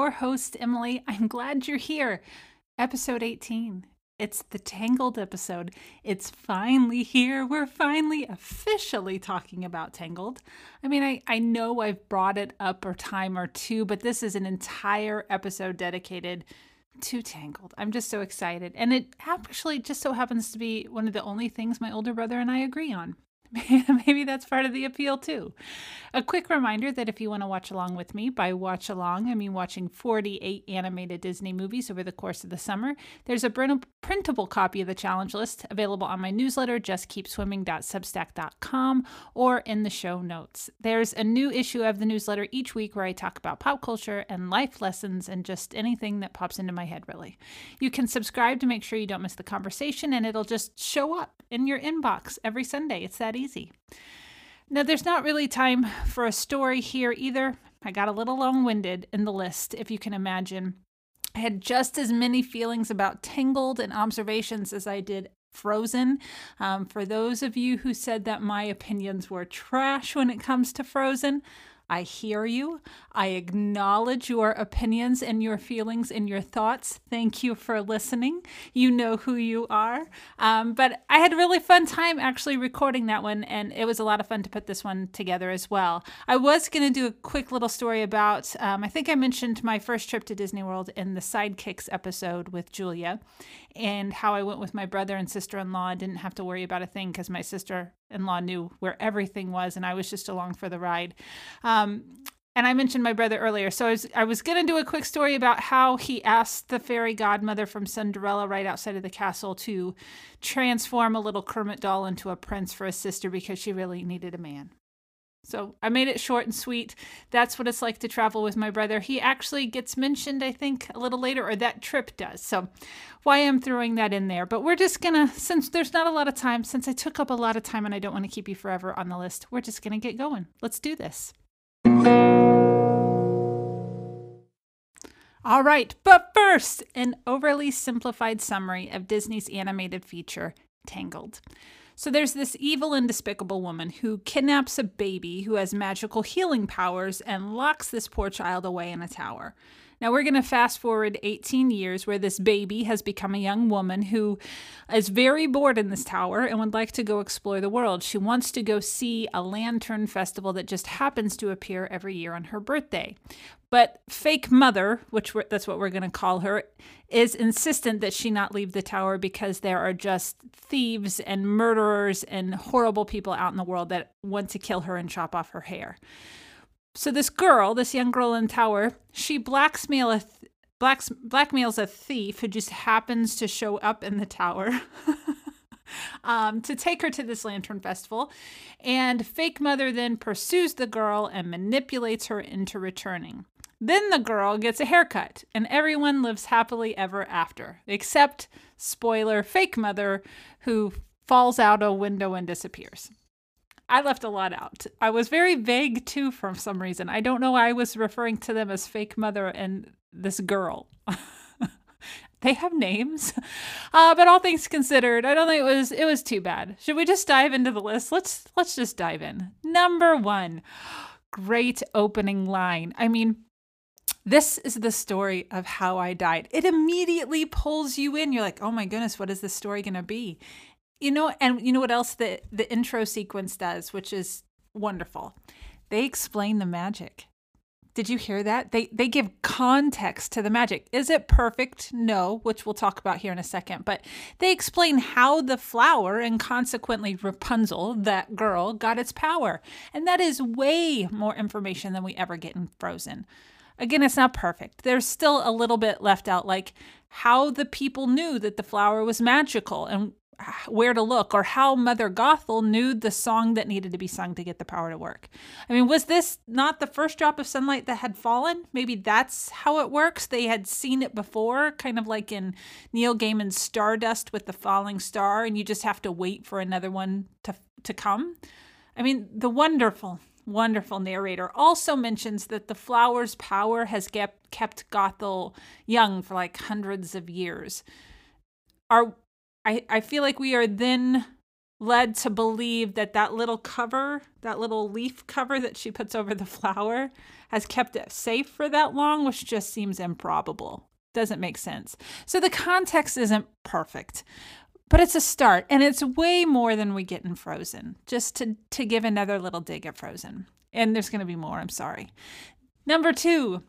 your host, Emily. I'm glad you're here. Episode 18. It's the Tangled episode. It's finally here. We're finally officially talking about Tangled. I mean, I, I know I've brought it up a time or two, but this is an entire episode dedicated to Tangled. I'm just so excited. And it actually just so happens to be one of the only things my older brother and I agree on. maybe that's part of the appeal too. A quick reminder that if you want to watch along with me, by watch along, I mean watching 48 animated Disney movies over the course of the summer, there's a printable copy of the challenge list available on my newsletter, justkeepswimming.substack.com, or in the show notes. There's a new issue of the newsletter each week where I talk about pop culture and life lessons and just anything that pops into my head, really. You can subscribe to make sure you don't miss the conversation, and it'll just show up in your inbox every Sunday. It's that easy. Now, there's not really time for a story here either. I got a little long winded in the list, if you can imagine. I had just as many feelings about Tangled and observations as I did Frozen. Um, for those of you who said that my opinions were trash when it comes to Frozen, I hear you. I acknowledge your opinions and your feelings and your thoughts. Thank you for listening. You know who you are. Um, but I had a really fun time actually recording that one, and it was a lot of fun to put this one together as well. I was going to do a quick little story about, um, I think I mentioned my first trip to Disney World in the Sidekicks episode with Julia and how I went with my brother and sister in law and didn't have to worry about a thing because my sister in law knew where everything was and I was just along for the ride. Um, and I mentioned my brother earlier. So I was, I was going to do a quick story about how he asked the fairy godmother from Cinderella right outside of the castle to transform a little Kermit doll into a prince for his sister because she really needed a man. So I made it short and sweet. That's what it's like to travel with my brother. He actually gets mentioned, I think, a little later, or that trip does. So why I'm throwing that in there. But we're just gonna, since there's not a lot of time, since I took up a lot of time and I don't want to keep you forever on the list, we're just gonna get going. Let's do this. All right, but first, an overly simplified summary of Disney's animated feature, Tangled. So there's this evil and despicable woman who kidnaps a baby who has magical healing powers and locks this poor child away in a tower. Now we're going to fast forward 18 years where this baby has become a young woman who is very bored in this tower and would like to go explore the world. She wants to go see a lantern festival that just happens to appear every year on her birthday. But fake mother, which that's what we're going to call her, is insistent that she not leave the tower because there are just thieves and murderers and horrible people out in the world that want to kill her and chop off her hair. So this girl, this young girl in tower, she blackmail a th- blacks, blackmails a thief who just happens to show up in the tower. um, to take her to this lantern festival. And fake mother then pursues the girl and manipulates her into returning. Then the girl gets a haircut, and everyone lives happily ever after, except, spoiler, fake mother, who falls out a window and disappears. I left a lot out. I was very vague too for some reason. I don't know why I was referring to them as fake mother and this girl. they have names. Uh, but all things considered, I don't think it was it was too bad. Should we just dive into the list? Let's let's just dive in. Number 1. Great opening line. I mean, this is the story of how I died. It immediately pulls you in. You're like, "Oh my goodness, what is this story going to be?" You know, and you know what else the the intro sequence does, which is wonderful. They explain the magic. Did you hear that? They they give context to the magic. Is it perfect? No, which we'll talk about here in a second, but they explain how the flower and consequently Rapunzel, that girl, got its power. And that is way more information than we ever get in Frozen. Again, it's not perfect. There's still a little bit left out like how the people knew that the flower was magical and where to look or how Mother Gothel knew the song that needed to be sung to get the power to work. I mean, was this not the first drop of sunlight that had fallen? Maybe that's how it works. They had seen it before, kind of like in Neil Gaiman's Stardust with the falling star, and you just have to wait for another one to to come. I mean, the wonderful, wonderful narrator also mentions that the flower's power has kept kept Gothel young for like hundreds of years. Are I, I feel like we are then led to believe that that little cover, that little leaf cover that she puts over the flower, has kept it safe for that long, which just seems improbable. Doesn't make sense. So the context isn't perfect, but it's a start, and it's way more than we get in Frozen. Just to to give another little dig at Frozen, and there's going to be more. I'm sorry. Number two,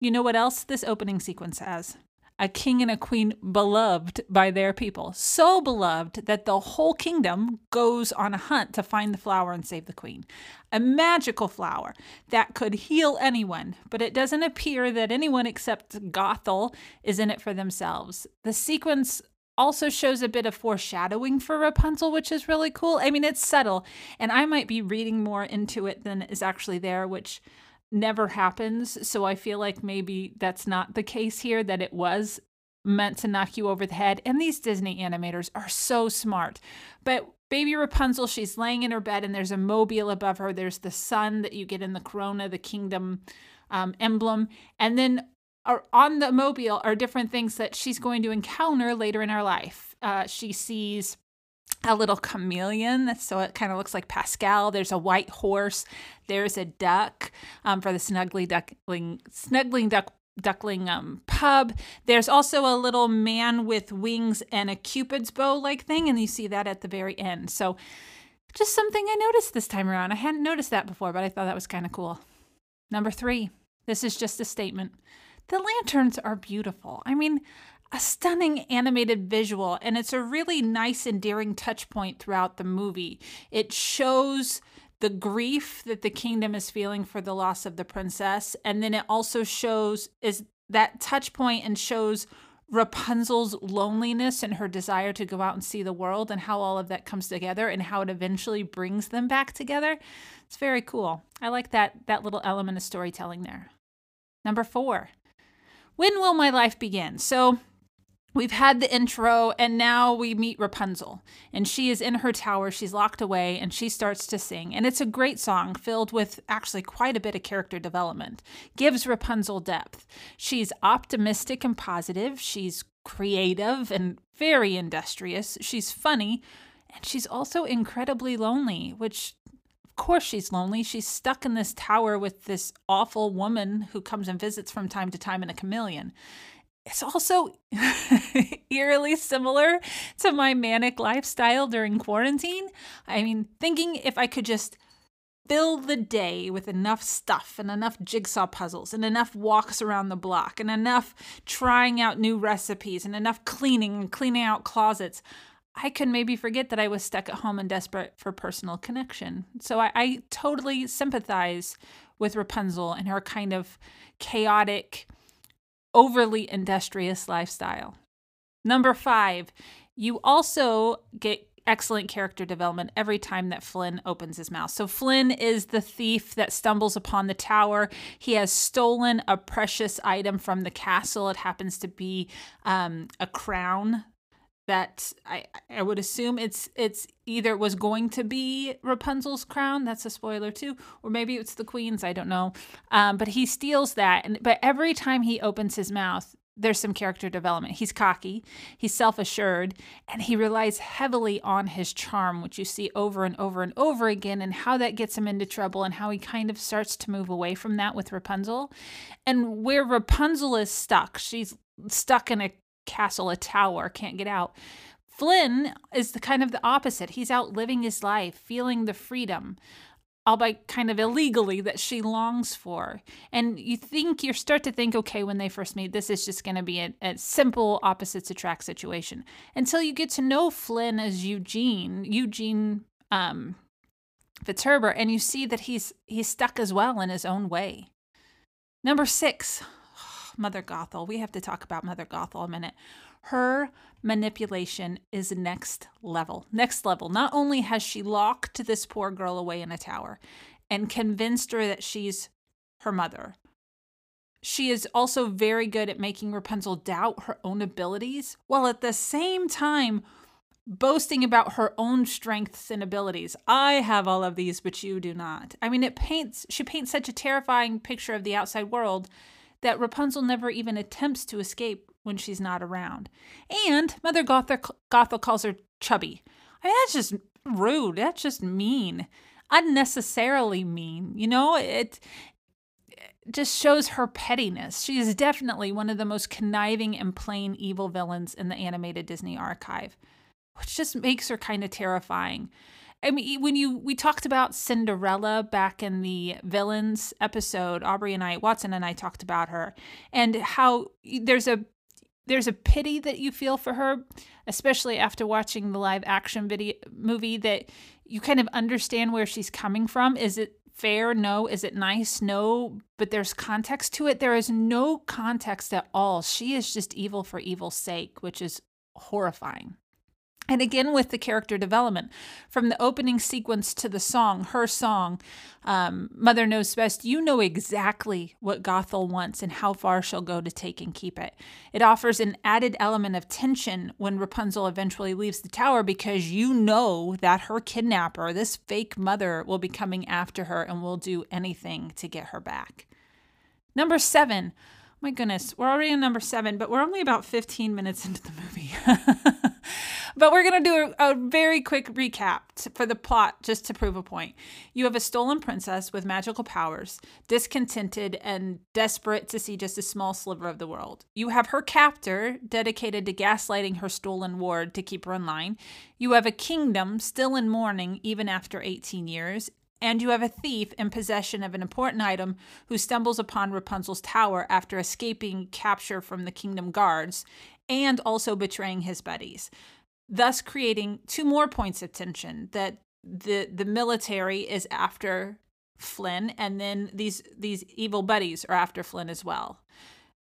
you know what else this opening sequence has? A king and a queen beloved by their people, so beloved that the whole kingdom goes on a hunt to find the flower and save the queen. A magical flower that could heal anyone, but it doesn't appear that anyone except Gothel is in it for themselves. The sequence also shows a bit of foreshadowing for Rapunzel, which is really cool. I mean, it's subtle, and I might be reading more into it than is actually there, which never happens. So I feel like maybe that's not the case here, that it was meant to knock you over the head. And these Disney animators are so smart. But baby Rapunzel, she's laying in her bed and there's a mobile above her. There's the sun that you get in the corona, the kingdom um, emblem. And then are on the mobile are different things that she's going to encounter later in her life. Uh, she sees a little chameleon. So it kind of looks like Pascal. There's a white horse. There's a duck um, for the snuggly duckling, snuggling duck duckling um, pub. There's also a little man with wings and a cupid's bow like thing, and you see that at the very end. So just something I noticed this time around. I hadn't noticed that before, but I thought that was kind of cool. Number three, this is just a statement. The lanterns are beautiful. I mean, a stunning animated visual, and it's a really nice, endearing touch point throughout the movie. It shows the grief that the kingdom is feeling for the loss of the princess, and then it also shows is that touch point and shows Rapunzel's loneliness and her desire to go out and see the world and how all of that comes together and how it eventually brings them back together. It's very cool. I like that that little element of storytelling there. Number 4. When will my life begin? So We've had the intro, and now we meet Rapunzel. And she is in her tower, she's locked away, and she starts to sing. And it's a great song filled with actually quite a bit of character development. Gives Rapunzel depth. She's optimistic and positive, she's creative and very industrious, she's funny, and she's also incredibly lonely, which of course she's lonely. She's stuck in this tower with this awful woman who comes and visits from time to time in a chameleon it's also eerily similar to my manic lifestyle during quarantine. I mean, thinking if I could just fill the day with enough stuff and enough jigsaw puzzles and enough walks around the block and enough trying out new recipes and enough cleaning and cleaning out closets, I could maybe forget that I was stuck at home and desperate for personal connection. So I, I totally sympathize with Rapunzel and her kind of chaotic overly industrious lifestyle. Number five, you also get excellent character development every time that Flynn opens his mouth. So, Flynn is the thief that stumbles upon the tower. He has stolen a precious item from the castle. It happens to be um, a crown that I I would assume it's it's either was going to be Rapunzel's crown. That's a spoiler too, or maybe it's the queen's. I don't know. Um, but he steals that, and but every time he opens his mouth, there's some character development. He's cocky, he's self assured, and he relies heavily on his charm, which you see over and over and over again, and how that gets him into trouble, and how he kind of starts to move away from that with Rapunzel. And where Rapunzel is stuck, she's stuck in a castle, a tower, can't get out. Flynn is the kind of the opposite. He's out living his life, feeling the freedom, albeit kind of illegally, that she longs for. And you think, you start to think, okay, when they first meet, this is just going to be a, a, simple opposites attract situation. Until you get to know Flynn as Eugene, Eugene um, Fitzherbert, and you see that he's he's stuck as well in his own way. Number six, Mother Gothel. We have to talk about Mother Gothel a minute. Her manipulation is next level. Next level. Not only has she locked this poor girl away in a tower and convinced her that she's her mother, she is also very good at making Rapunzel doubt her own abilities, while at the same time boasting about her own strengths and abilities. I have all of these, but you do not. I mean, it paints, she paints such a terrifying picture of the outside world that Rapunzel never even attempts to escape when she's not around. And Mother Gothel, Gothel calls her chubby. I mean, that's just rude. That's just mean. Unnecessarily mean. You know, it, it just shows her pettiness. She is definitely one of the most conniving and plain evil villains in the animated Disney archive, which just makes her kind of terrifying. I mean, when you we talked about Cinderella back in the villains episode, Aubrey and I, Watson and I talked about her, and how there's a there's a pity that you feel for her, especially after watching the live action video movie. That you kind of understand where she's coming from. Is it fair? No. Is it nice? No. But there's context to it. There is no context at all. She is just evil for evil's sake, which is horrifying. And again, with the character development, from the opening sequence to the song, her song, um, Mother Knows Best, you know exactly what Gothel wants and how far she'll go to take and keep it. It offers an added element of tension when Rapunzel eventually leaves the tower because you know that her kidnapper, this fake mother, will be coming after her and will do anything to get her back. Number seven, my goodness, we're already in number seven, but we're only about 15 minutes into the movie. but we're going to do a, a, very quick recap to, for the plot just to prove a point. You have a stolen princess with magical powers, discontented and desperate to see just a small sliver of the world. You have her captor, dedicated to gaslighting her stolen ward to keep her in line. You have a kingdom still in mourning even after 18 years, and you have a thief in possession of an important item who stumbles upon Rapunzel's tower after escaping capture from the kingdom guards and also betraying his buddies, thus creating two more points of tension that the the military is after Flynn and then these these evil buddies are after Flynn as well.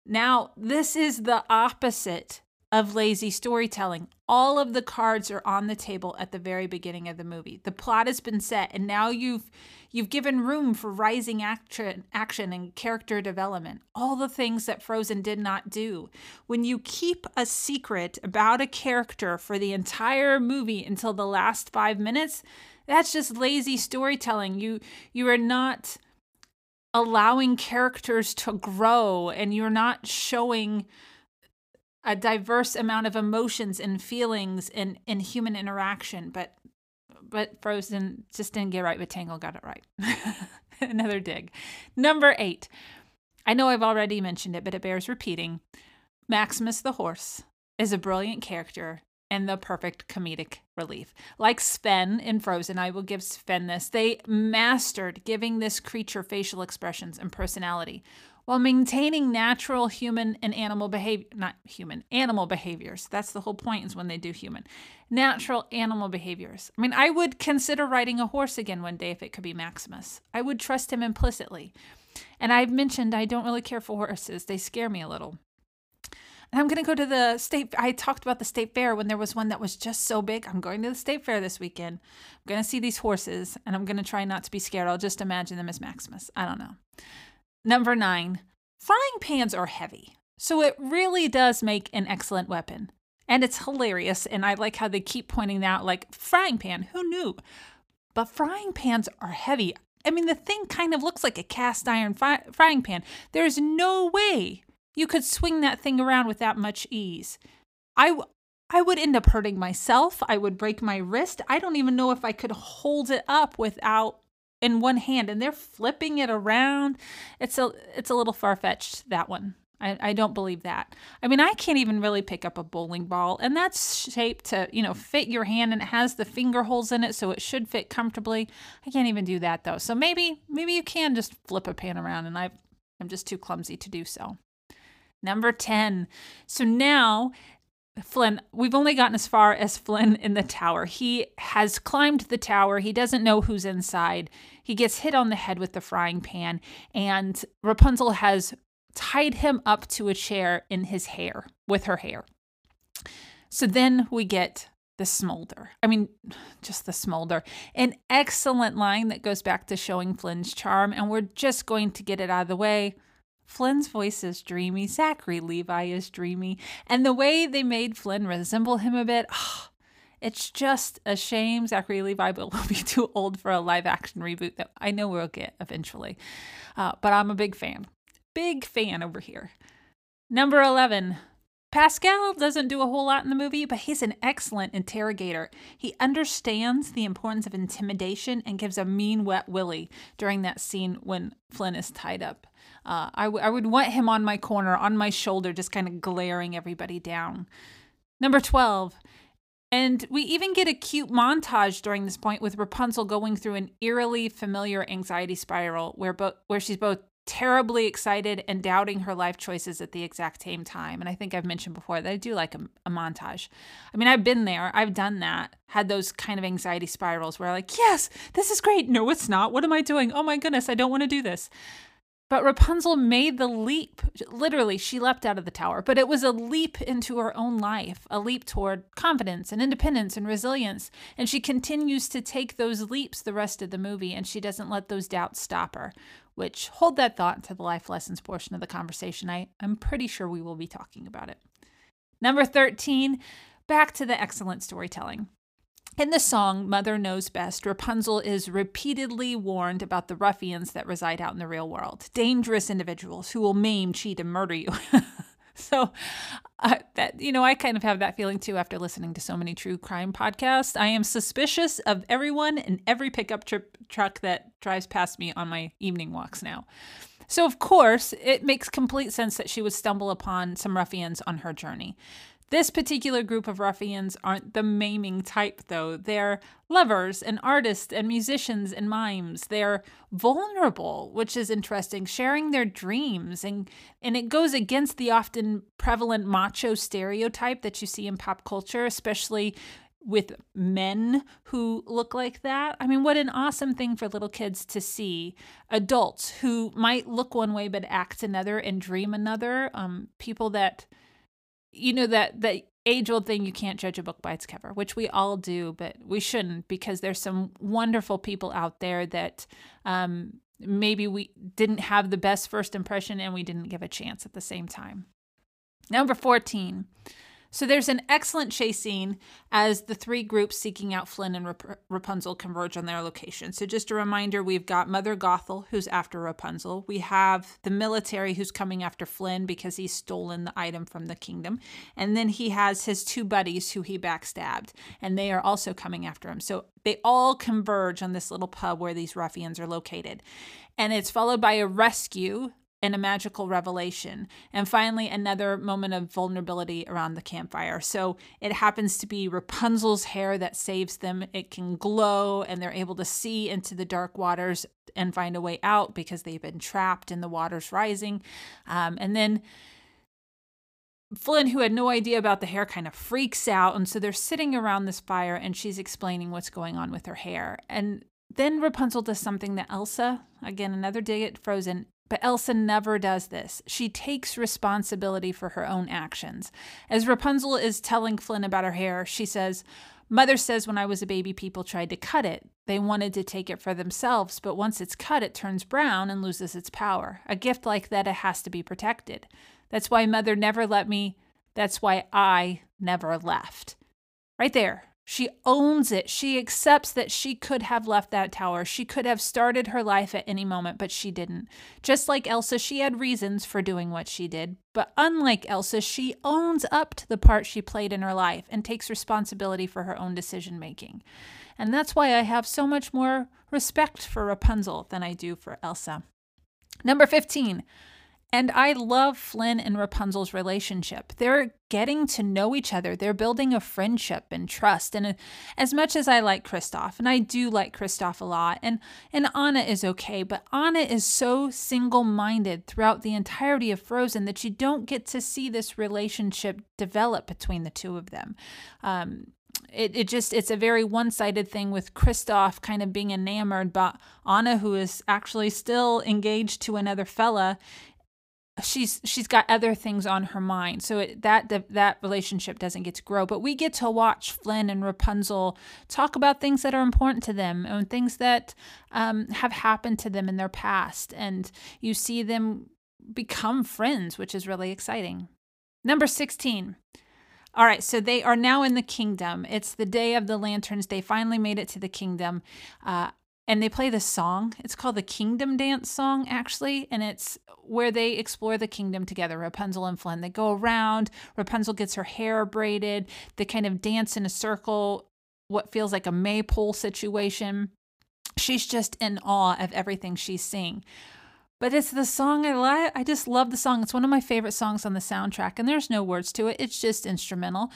Now, this is the opposite of lazy storytelling. All of the cards are on the table at the very beginning of the movie. The plot has been set and now you've you've given room for rising action action and character development. All the things that Frozen did not do. When you keep a secret about a character for the entire movie until the last 5 minutes, that's just lazy storytelling. You you are not allowing characters to grow and you're not showing a diverse amount of emotions and feelings in, in human interaction, but but Frozen just didn't get right, but Tangled got it right. Another dig. Number eight. I know I've already mentioned it, but it bears repeating. Maximus the horse is a brilliant character and the perfect comedic relief. Like Sven in Frozen, I will give Sven this. They mastered giving this creature facial expressions and personality while maintaining natural human and animal behavior not human animal behaviors that's the whole point is when they do human natural animal behaviors i mean i would consider riding a horse again one day if it could be maximus i would trust him implicitly and i've mentioned i don't really care for horses they scare me a little and I'm going to go to the state. I talked about the state fair when there was one that was just so big. I'm going to the state fair this weekend. I'm going to see these horses and I'm going to try not to be scared. I'll just imagine them as Maximus. I don't know. Number nine, frying pans are heavy, so it really does make an excellent weapon. And it's hilarious, and I like how they keep pointing out, like, frying pan, who knew? But frying pans are heavy. I mean, the thing kind of looks like a cast iron fi- frying pan. There's no way you could swing that thing around with that much ease. I, w- I would end up hurting myself. I would break my wrist. I don't even know if I could hold it up without in one hand and they're flipping it around. It's a it's a little far fetched that one. I, I don't believe that. I mean, I can't even really pick up a bowling ball, and that's shaped to, you know, fit your hand and it has the finger holes in it, so it should fit comfortably. I can't even do that though. So maybe, maybe you can just flip a pan around, and I, I'm just too clumsy to do so. Number 10. So now Flynn, we've only gotten as far as Flynn in the tower. He has climbed the tower. He doesn't know who's inside. He gets hit on the head with the frying pan, and Rapunzel has tied him up to a chair in his hair with her hair. So then we get the smolder. I mean, just the smolder. An excellent line that goes back to showing Flynn's charm, and we're just going to get it out of the way. Flynn's voice is dreamy. Zachary Levi is dreamy. And the way they made Flynn resemble him a bit, oh, it's just a shame Zachary Levi will be too old for a live action reboot that I know we'll get eventually. Uh, but I'm a big fan. Big fan over here. Number 11. Pascal doesn't do a whole lot in the movie, but he's an excellent interrogator. He understands the importance of intimidation and gives a mean wet willy during that scene when Flynn is tied up. Uh, I, w- I would want him on my corner, on my shoulder, just kind of glaring everybody down. Number 12. And we even get a cute montage during this point with Rapunzel going through an eerily familiar anxiety spiral where, bo- where she's both terribly excited and doubting her life choices at the exact same time. And I think I've mentioned before that I do like a, a, montage. I mean, I've been there, I've done that, had those kind of anxiety spirals where, like, yes, this is great. No, it's not. What am I doing? Oh my goodness, I don't want to do this. But Rapunzel made the leap. Literally, she leapt out of the tower, but it was a leap into her own life, a leap toward confidence and independence and resilience. And she continues to take those leaps the rest of the movie, and she doesn't let those doubts stop her. Which, hold that thought to the life lessons portion of the conversation. I, I'm pretty sure we will be talking about it. Number 13, back to the excellent storytelling. In the song Mother Knows Best, Rapunzel is repeatedly warned about the ruffians that reside out in the real world, dangerous individuals who will maim, cheat, and murder you. so, uh, that you know, I kind of have that feeling too after listening to so many true crime podcasts. I am suspicious of everyone and every pickup truck that drives past me on my evening walks now. So, of course, it makes complete sense that she would stumble upon some ruffians on her journey. This particular group of ruffians aren't the maiming type, though. They're lovers and artists and musicians and mimes. They're vulnerable, which is interesting, sharing their dreams. And, and it goes against the often prevalent macho stereotype that you see in pop culture, especially with men who look like that. I mean, what an awesome thing for little kids to see. Adults who might look one way but act another and dream another. Um, people that you know that that age old thing you can't judge a book by its cover which we all do but we shouldn't because there's some wonderful people out there that um, maybe we didn't have the best first impression and we didn't give a chance at the same time. Number 14 so there's an excellent chase scene as the three groups seeking out Flynn and Rap- Rapunzel converge on their location. So just a reminder, we've got Mother Gothel who's after Rapunzel. We have the military who's coming after Flynn because he's stolen the item from the kingdom. And then he has his two buddies who he backstabbed and they are also coming after him. So they all converge on this little pub where these ruffians are located. And it's followed by a rescue and a magical revelation. And finally, another moment of vulnerability around the campfire. So it happens to be Rapunzel's hair that saves them. It can glow, and they're able to see into the dark waters and find a way out because they've been trapped in the waters rising. Um, and then Flynn, who had no idea about the hair, kind of freaks out. And so they're sitting around this fire, and she's explaining what's going on with her hair. And then Rapunzel does something that Elsa, again, another dig at Frozen, but Elsa never does this. She takes responsibility for her own actions. As Rapunzel is telling Flynn about her hair, she says, Mother says when I was a baby, people tried to cut it. They wanted to take it for themselves, but once it's cut, it turns brown and loses its power. A gift like that, it has to be protected. That's why Mother never let me, that's why I never left. Right there. She owns it. She accepts that she could have left that tower. She could have started her life at any moment, but she didn't. Just like Elsa, she had reasons for doing what she did. But unlike Elsa, she owns up to the part she played in her life and takes responsibility for her own decision making. And that's why I have so much more respect for Rapunzel than I do for Elsa. Number 15. And I love Flynn and Rapunzel's relationship. They're getting to know each other. They're building a friendship and trust. And as much as I like Kristoff, and I do like Kristoff a lot, and, and Anna is okay, but Anna is so single minded throughout the entirety of Frozen that you don't get to see this relationship develop between the two of them. Um, it, it just it's a very one-sided thing with Kristoff kind of being enamored but Anna who is actually still engaged to another fella she's she's got other things on her mind so it, that that relationship doesn't get to grow but we get to watch flynn and rapunzel talk about things that are important to them and things that um, have happened to them in their past and you see them become friends which is really exciting number 16 all right, so they are now in the kingdom. It's the day of the lanterns. They finally made it to the kingdom. Uh, and they play this song. It's called the Kingdom Dance song, actually, and it's where they explore the kingdom together, Rapunzel and Flynn. They go around, Rapunzel gets her hair braided, they kind of dance in a circle, what feels like a maypole situation. She's just in awe of everything she's seeing. But it's the song I love. I just love the song. It's one of my favorite songs on the soundtrack, and there's no words to it. It's just instrumental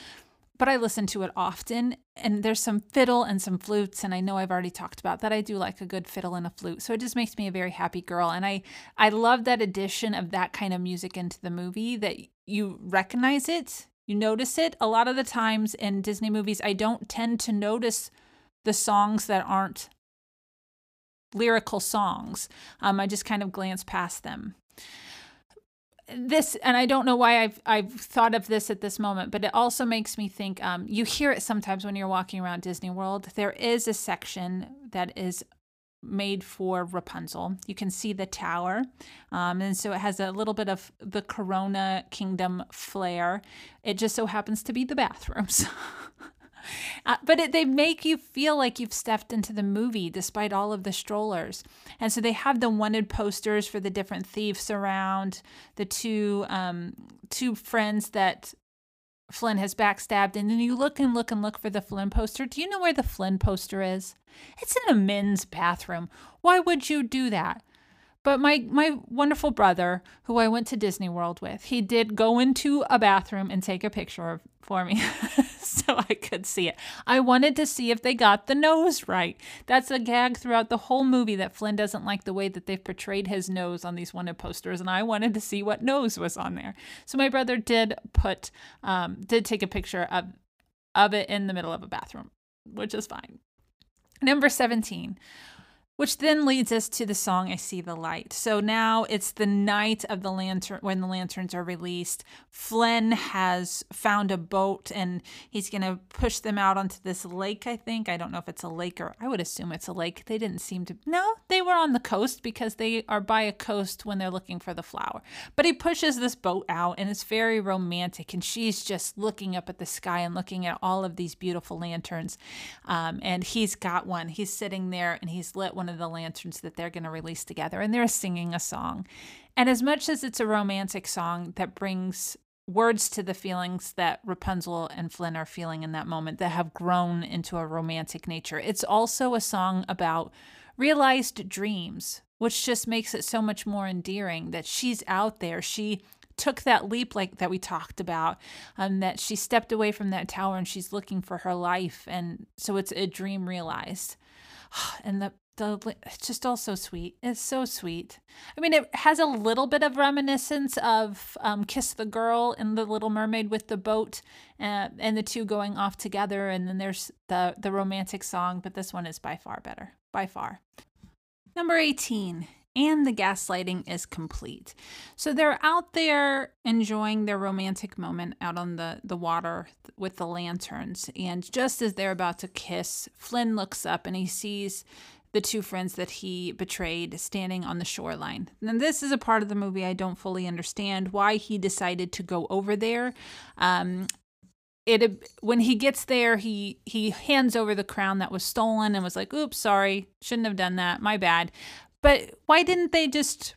but I listen to it often. And there's some fiddle and some flutes, and I know I've already talked about that. I do like a good fiddle and a flute, so it just makes me a very happy girl. And I I love that addition of that kind of music into the movie that you recognize it, you notice it. A lot of the times in Disney movies, I don't tend to notice the songs that aren't lyrical songs. Um, I just kind of glance past them this and i don't know why i've i've thought of this at this moment but it also makes me think um, you hear it sometimes when you're walking around disney world. There is a section that is made for rapunzel. You can see the tower um, and so it has a little bit of the corona kingdom flair. It just so happens to be the bathrooms Uh, but it, they make you feel like you've stepped into the movie despite all of the strollers. And so they have the wanted posters for the different thieves around, the two um, two friends that Flynn has backstabbed, and then you look and look and look for the Flynn poster. Do you know where the Flynn poster is? It's in a men's bathroom. Why would you do that? But my my wonderful brother, who I went to Disney World with, he did go into a bathroom and take a picture of, for me so I could see it. I wanted to see if they got the nose right. That's a gag throughout the whole movie that Flynn doesn't like the way that they've portrayed his nose on these wanted posters, and I wanted to see what nose was on there. So my brother did put um, did take a picture of of it in the middle of a bathroom, which is fine. Number 17 which then leads us to the song I See the Light. So now it's the night of the lantern when the lanterns are released. Flynn has found a boat and he's going to push them out onto this lake, I think. I don't know if it's a lake or I would assume it's a lake. They didn't seem to No, they were on the coast because they are by a coast when they're looking for the flower. But he pushes this boat out and it's very romantic and she's just looking up at the sky and looking at all of these beautiful lanterns. Um, and he's got one. He's sitting there and he's lit one one of the lanterns that they're going to release together, and they're singing a song. And as much as it's a romantic song that brings words to the feelings that Rapunzel and Flynn are feeling in that moment that have grown into a romantic nature, it's also a song about realized dreams, which just makes it so much more endearing that she's out there. She took that leap like that we talked about um, that she stepped away from that tower and she's looking for her life and so it's a dream realized and the it's just all so sweet. It's so sweet. I mean, it has a little bit of reminiscence of um, "Kiss the Girl" in the Little Mermaid with the boat, uh, and the two going off together. And then there's the the romantic song, but this one is by far better, by far. Number eighteen. And the gaslighting is complete. So they're out there enjoying their romantic moment out on the, the water with the lanterns. And just as they're about to kiss, Flynn looks up and he sees the two friends that he betrayed standing on the shoreline. And this is a part of the movie I don't fully understand why he decided to go over there. Um, it when he gets there, he he hands over the crown that was stolen and was like, "Oops, sorry, shouldn't have done that. My bad." But why didn't they just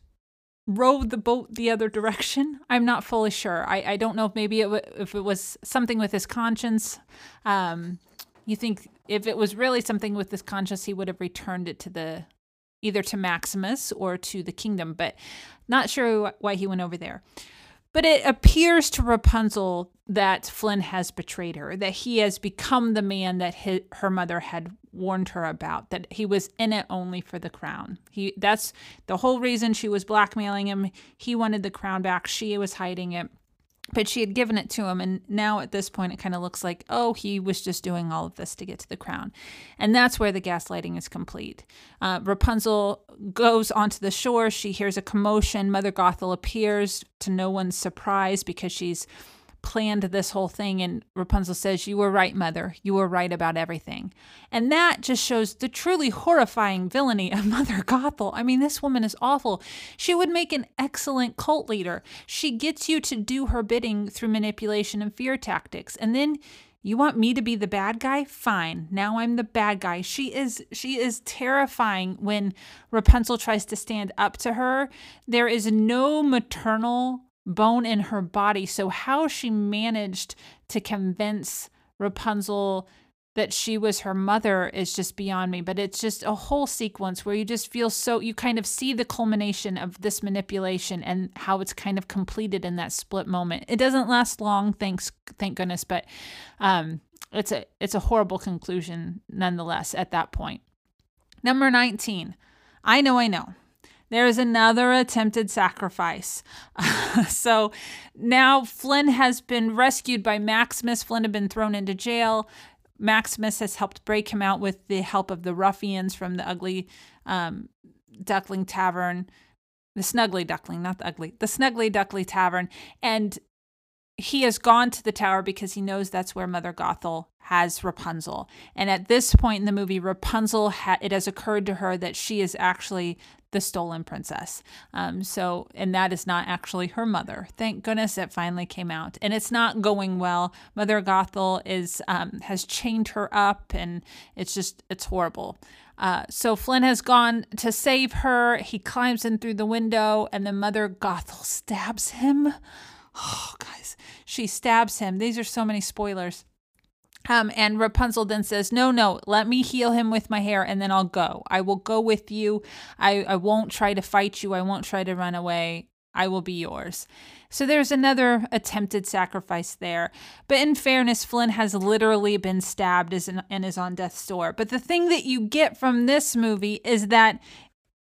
row the boat the other direction? I'm not fully sure. I, I don't know if maybe it w- if it was something with his conscience. Um, you think if it was really something with this conscience, he would have returned it to the either to Maximus or to the kingdom, but not sure why he went over there. But it appears to Rapunzel that Flynn has betrayed her, that he has become the man that his, her mother had warned her about, that he was in it only for the crown. He that's the whole reason she was blackmailing him. He wanted the crown back, she was hiding it but she had given it to him and now at this point it kind of looks like oh he was just doing all of this to get to the crown. And that's where the gaslighting is complete. Uh, rapunzel goes onto the shore. She hears a commotion. Mother gothel appears to no one's surprise because she's planned this whole thing. And Rapunzel says, You were right, mother. You were right about everything. And that just shows the truly horrifying villainy of Mother Gothel. I mean, this woman is awful. She would make an excellent cult leader. She gets you to do her bidding through manipulation and fear tactics. And then you want me to be the bad guy? Fine. Now I'm the bad guy. She is she is terrifying when Rapunzel tries to stand up to her. There is no maternal bone in her body. So how she managed to convince Rapunzel that she was her mother is just beyond me. But it's just a whole sequence where you just feel so, you kind of see the culmination of this manipulation and how it's kind of completed in that split moment. It doesn't last long, thanks, thank goodness, but um, it's a it's a horrible conclusion nonetheless at that point. Number 19. I know, I know. There is another attempted sacrifice. so now Flynn has been rescued by Maximus. Flynn had been thrown into jail. Maximus has helped break him out with the help of the ruffians from the ugly um, duckling tavern, the snuggly duckling, not the ugly, the snuggly duckly tavern. And he has gone to the tower because he knows that's where Mother Gothel has Rapunzel. And at this point in the movie, Rapunzel, ha- it has occurred to her that she is actually the stolen princess. Um, so, and that is not actually her mother. Thank goodness it finally came out, and it's not going well. Mother Gothel is um, has chained her up, and it's just it's horrible. Uh, so Flynn has gone to save her. He climbs in through the window, and then Mother Gothel stabs him. Oh, guys, she stabs him. These are so many spoilers. Um, and Rapunzel then says, No, no, let me heal him with my hair and then I'll go. I will go with you. I, I won't try to fight you. I won't try to run away. I will be yours. So there's another attempted sacrifice there. But in fairness, Flynn has literally been stabbed as and is on death's door. But the thing that you get from this movie is that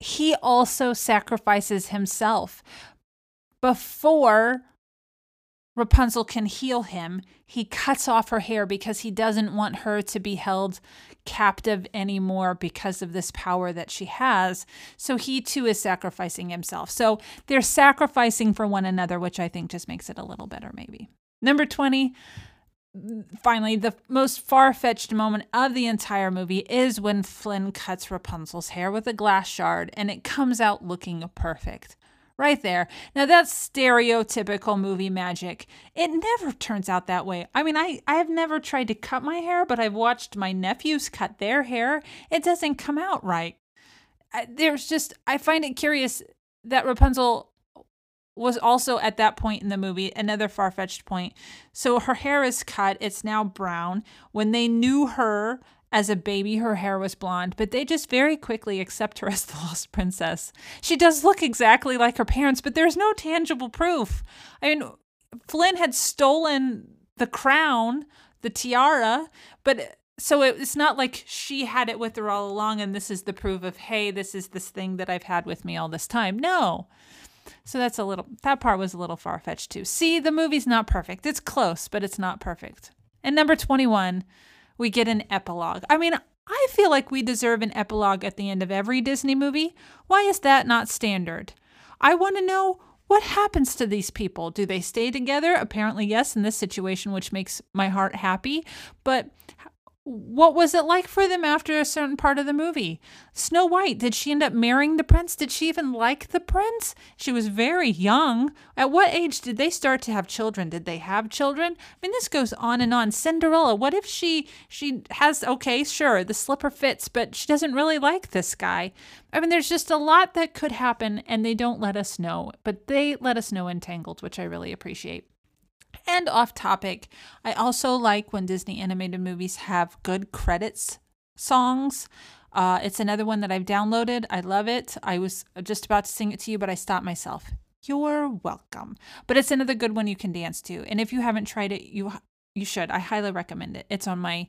he also sacrifices himself before Rapunzel can heal him, he cuts off her hair because he doesn't want her to be held captive anymore because of this power that she has. So he too is sacrificing himself. So they're sacrificing for one another, which I think just makes it a little better, maybe. Number 20. Finally, the most far fetched moment of the entire movie is when Flynn cuts Rapunzel's hair with a glass shard and it comes out looking perfect right there. Now that's stereotypical movie magic. It never turns out that way. I mean, I I have never tried to cut my hair, but I've watched my nephews cut their hair. It doesn't come out right. There's just I find it curious that Rapunzel was also at that point in the movie another far-fetched point. So her hair is cut, it's now brown. When they knew her as a baby, her hair was blonde, but they just very quickly accept her as the lost princess. She does look exactly like her parents, but there's no tangible proof. I mean, Flynn had stolen the crown, the tiara, but so it's not like she had it with her all along and this is the proof of, hey, this is this thing that I've had with me all this time. No. So that's a little, that part was a little far fetched too. See, the movie's not perfect. It's close, but it's not perfect. And number 21, we get an epilogue. I mean, I feel like we deserve an epilogue at the end of every Disney movie. Why is that not standard? I want to know what happens to these people. Do they stay together? Apparently, yes, in this situation, which makes my heart happy. But what was it like for them after a certain part of the movie? Snow White, did she end up marrying the prince? Did she even like the prince? She was very young. At what age did they start to have children? Did they have children? I mean, this goes on and on. Cinderella, what if she she has okay, sure, the slipper fits, but she doesn't really like this guy. I mean, there's just a lot that could happen and they don't let us know, but they let us know in Tangled, which I really appreciate. And off topic, I also like when Disney animated movies have good credits songs. Uh, it's another one that I've downloaded. I love it. I was just about to sing it to you, but I stopped myself. You're welcome. But it's another good one you can dance to. And if you haven't tried it, you you should. I highly recommend it. It's on my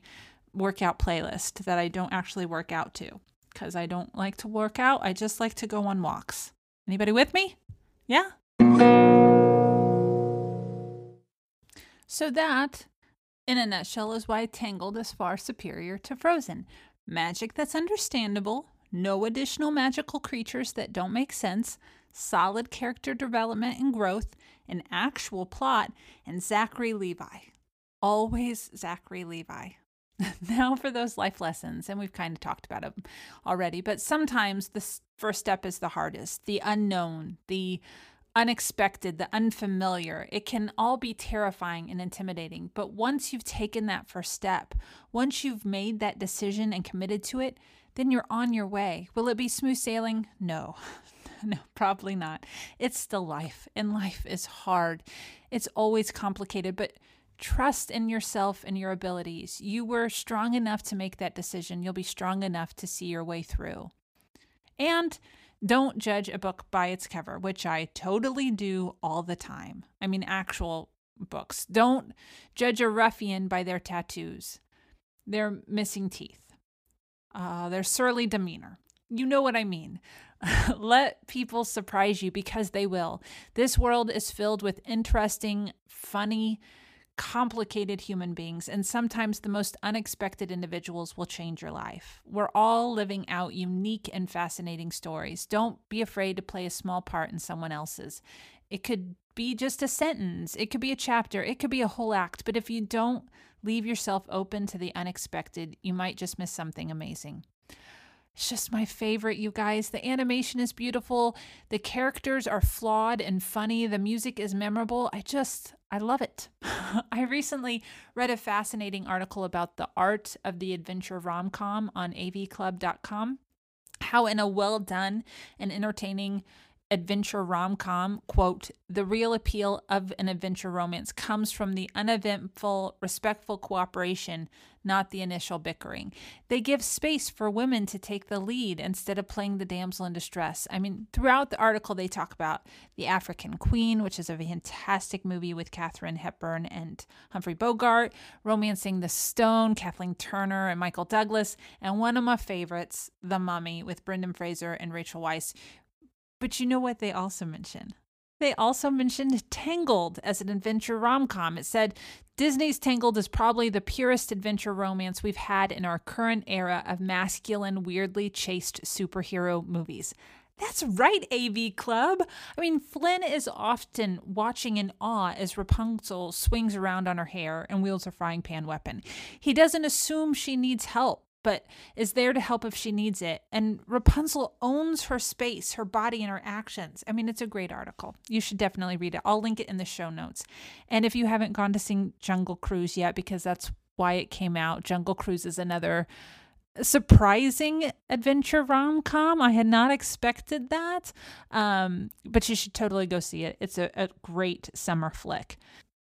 workout playlist that I don't actually work out to because I don't like to work out. I just like to go on walks. Anybody with me? Yeah? So, that, in a nutshell, is why Tangled is far superior to Frozen. Magic that's understandable, no additional magical creatures that don't make sense, solid character development and growth, an actual plot, and Zachary Levi. Always Zachary Levi. now for those life lessons, and we've kind of talked about them already, but sometimes the first step is the hardest the unknown, the unexpected, the unfamiliar. It can all be terrifying and intimidating. But once you've taken that first step, once you've made that decision and committed to it, then you're on your way. Will it be smooth sailing? No. no, probably not. It's still life, and life is hard. It's always complicated, but trust in yourself and your abilities. You were strong enough to make that decision. You'll be strong enough to see your way through. And don't judge a book by its cover, which I totally do all the time. I mean, actual books. Don't judge a ruffian by their tattoos, their missing teeth, uh, their surly demeanor. You know what I mean. Let people surprise you because they will. This world is filled with interesting, funny, complicated human beings, and sometimes the most unexpected individuals will change your life. We're all living out unique and fascinating stories. Don't be afraid to play a small part in someone else's. It could be just a sentence, it could be a chapter, it could be a whole act, but if you don't leave yourself open to the unexpected, you might just miss something amazing. It's just my favorite, you guys. The animation is beautiful. The characters are flawed and funny. The music is memorable. I just, I love it. I recently read a fascinating article about the art of the adventure rom com on avclub.com. How, in a well done and entertaining adventure rom com, quote, the real appeal of an adventure romance comes from the uneventful, respectful cooperation, not the initial bickering. They give space for women to take the lead instead of playing the damsel in distress. I mean, throughout the article, they talk about The African Queen, which is a fantastic movie with Katharine Hepburn and Humphrey Bogart, Romancing the Stone, Kathleen Turner and Michael Douglas, and one of my favorites, The Mummy, with Brendan Fraser and Rachel Weisz, but you know what they also mention? They also mentioned Tangled as an adventure rom com. It said Disney's Tangled is probably the purest adventure romance we've had in our current era of masculine, weirdly chaste superhero movies. That's right, AV Club. I mean, Flynn is often watching in awe as Rapunzel swings around on her hair and wields a frying pan weapon. He doesn't assume she needs help but is there to help if she needs it. And Rapunzel owns her space, her body, and her actions. I mean, it's a great article. You should definitely read it. I'll link it in the show notes. And if you haven't gone to sing Jungle Cruise yet, because that's why it came out, Jungle Cruise is another surprising adventure rom com. I had not expected that, um, but you should totally go see it. It's a, a great summer flick.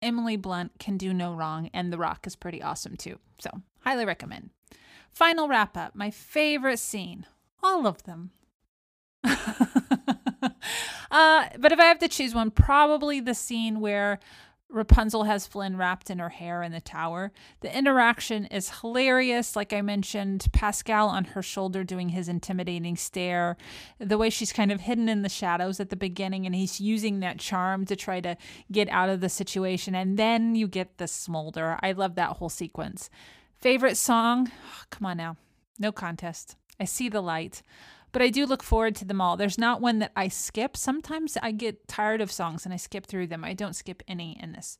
Emily Blunt can do no wrong, and The Rock is pretty awesome too. So, highly recommend. Final wrap up my favorite scene, all of them. uh, but if I have to choose one, probably the scene where Rapunzel has Flynn wrapped in her hair in the tower. The interaction is hilarious. Like I mentioned, Pascal on her shoulder doing his intimidating stare, the way she's kind of hidden in the shadows at the beginning, and he's using that charm to try to get out of the situation. And then you get the smolder. I love that whole sequence. Favorite song? Oh, come on now. No contest. I see the light. But I do look forward to them all. There's not one that I skip. Sometimes I get tired of songs and I skip through them. I don't skip any in this.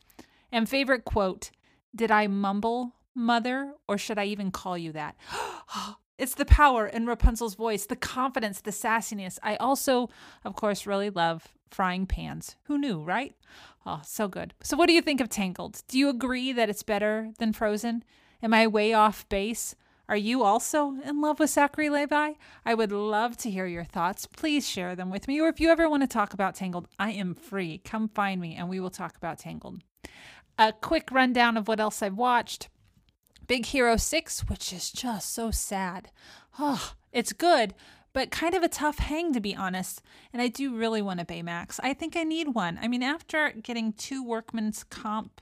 And favorite quote Did I mumble, mother, or should I even call you that? it's the power in Rapunzel's voice, the confidence, the sassiness. I also, of course, really love frying pans. Who knew, right? Oh, so good. So, what do you think of Tangled? Do you agree that it's better than Frozen? Am I way off base? Are you also in love with Zachary Levi? I would love to hear your thoughts. Please share them with me. Or if you ever want to talk about Tangled, I am free. Come find me and we will talk about Tangled. A quick rundown of what else I've watched Big Hero 6, which is just so sad. Oh, it's good, but kind of a tough hang to be honest. And I do really want a Baymax. I think I need one. I mean, after getting two workman's comp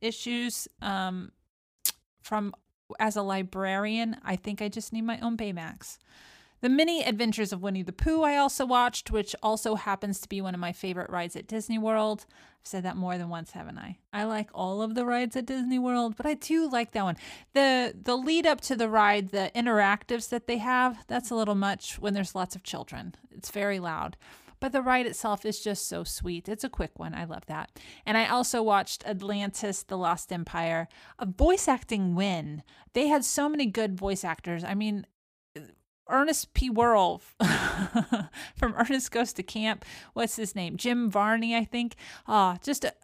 issues, um, from as a librarian, I think I just need my own Baymax. The Many Adventures of Winnie the Pooh I also watched, which also happens to be one of my favorite rides at Disney World. I've said that more than once, haven't I? I like all of the rides at Disney World, but I do like that one. The the lead up to the ride, the interactives that they have, that's a little much when there's lots of children. It's very loud. But the ride itself is just so sweet. It's a quick one. I love that. And I also watched Atlantis The Lost Empire. A voice acting win. They had so many good voice actors. I mean, Ernest P. Worrell from Ernest Goes to Camp. What's his name? Jim Varney, I think. Ah, oh, just a,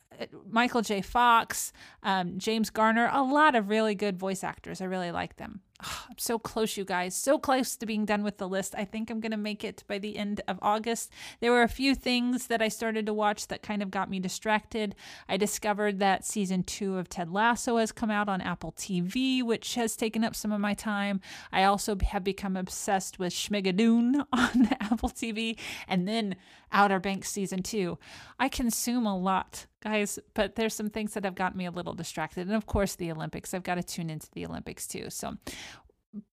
Michael J. Fox, um, James Garner, a lot of really good voice actors. I really like them. I'm so close, you guys. So close to being done with the list. I think I'm going to make it by the end of August. There were a few things that I started to watch that kind of got me distracted. I discovered that season two of Ted Lasso has come out on Apple TV, which has taken up some of my time. I also have become obsessed with Schmigadoon on Apple TV and then Outer Banks season two. I consume a lot guys, but there's some things that have gotten me a little distracted. And of course, the Olympics. I've got to tune into the Olympics too. So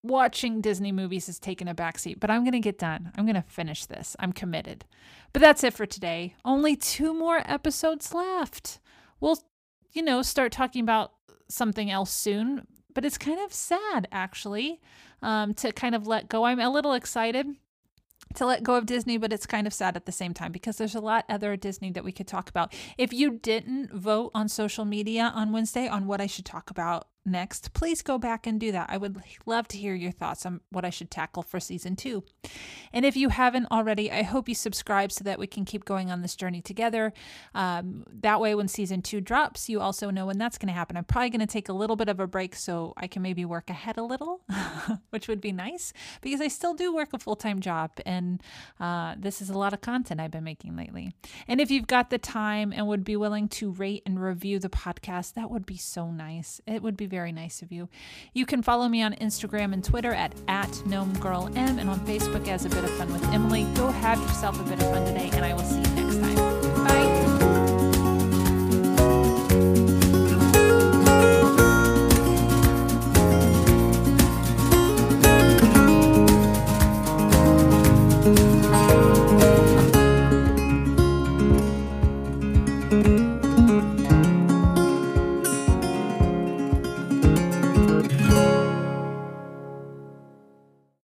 watching Disney movies has taken a backseat, but I'm going to get done. I'm going to finish this. I'm committed. But that's it for today. Only two more episodes left. We'll, you know, start talking about something else soon, but it's kind of sad actually um, to kind of let go. I'm a little excited to let go of Disney, but it's kind of sad at the same time because there's a lot other Disney that we could talk about. If you didn't vote on social media on Wednesday on what I should talk about next, please go back and do that. I would love to hear your thoughts on what I should tackle for season two. And if you haven't already, I hope you subscribe so that we can keep going on this journey together. Um, that way, when season two drops, you also know when that's going to happen. I'm probably going to take a little bit of a break so I can maybe work ahead a little, which would be nice because I still do work a full time job. And uh, this is a lot of content I've been making lately. And if you've got the time and would be willing to rate and review the podcast, that would be so nice. It would be very nice of you. You can follow me on Instagram and Twitter at, at GnomeGirlM and on Facebook as A Bit of Fun with Emily. Go have yourself a bit of fun today, and I will see you next time.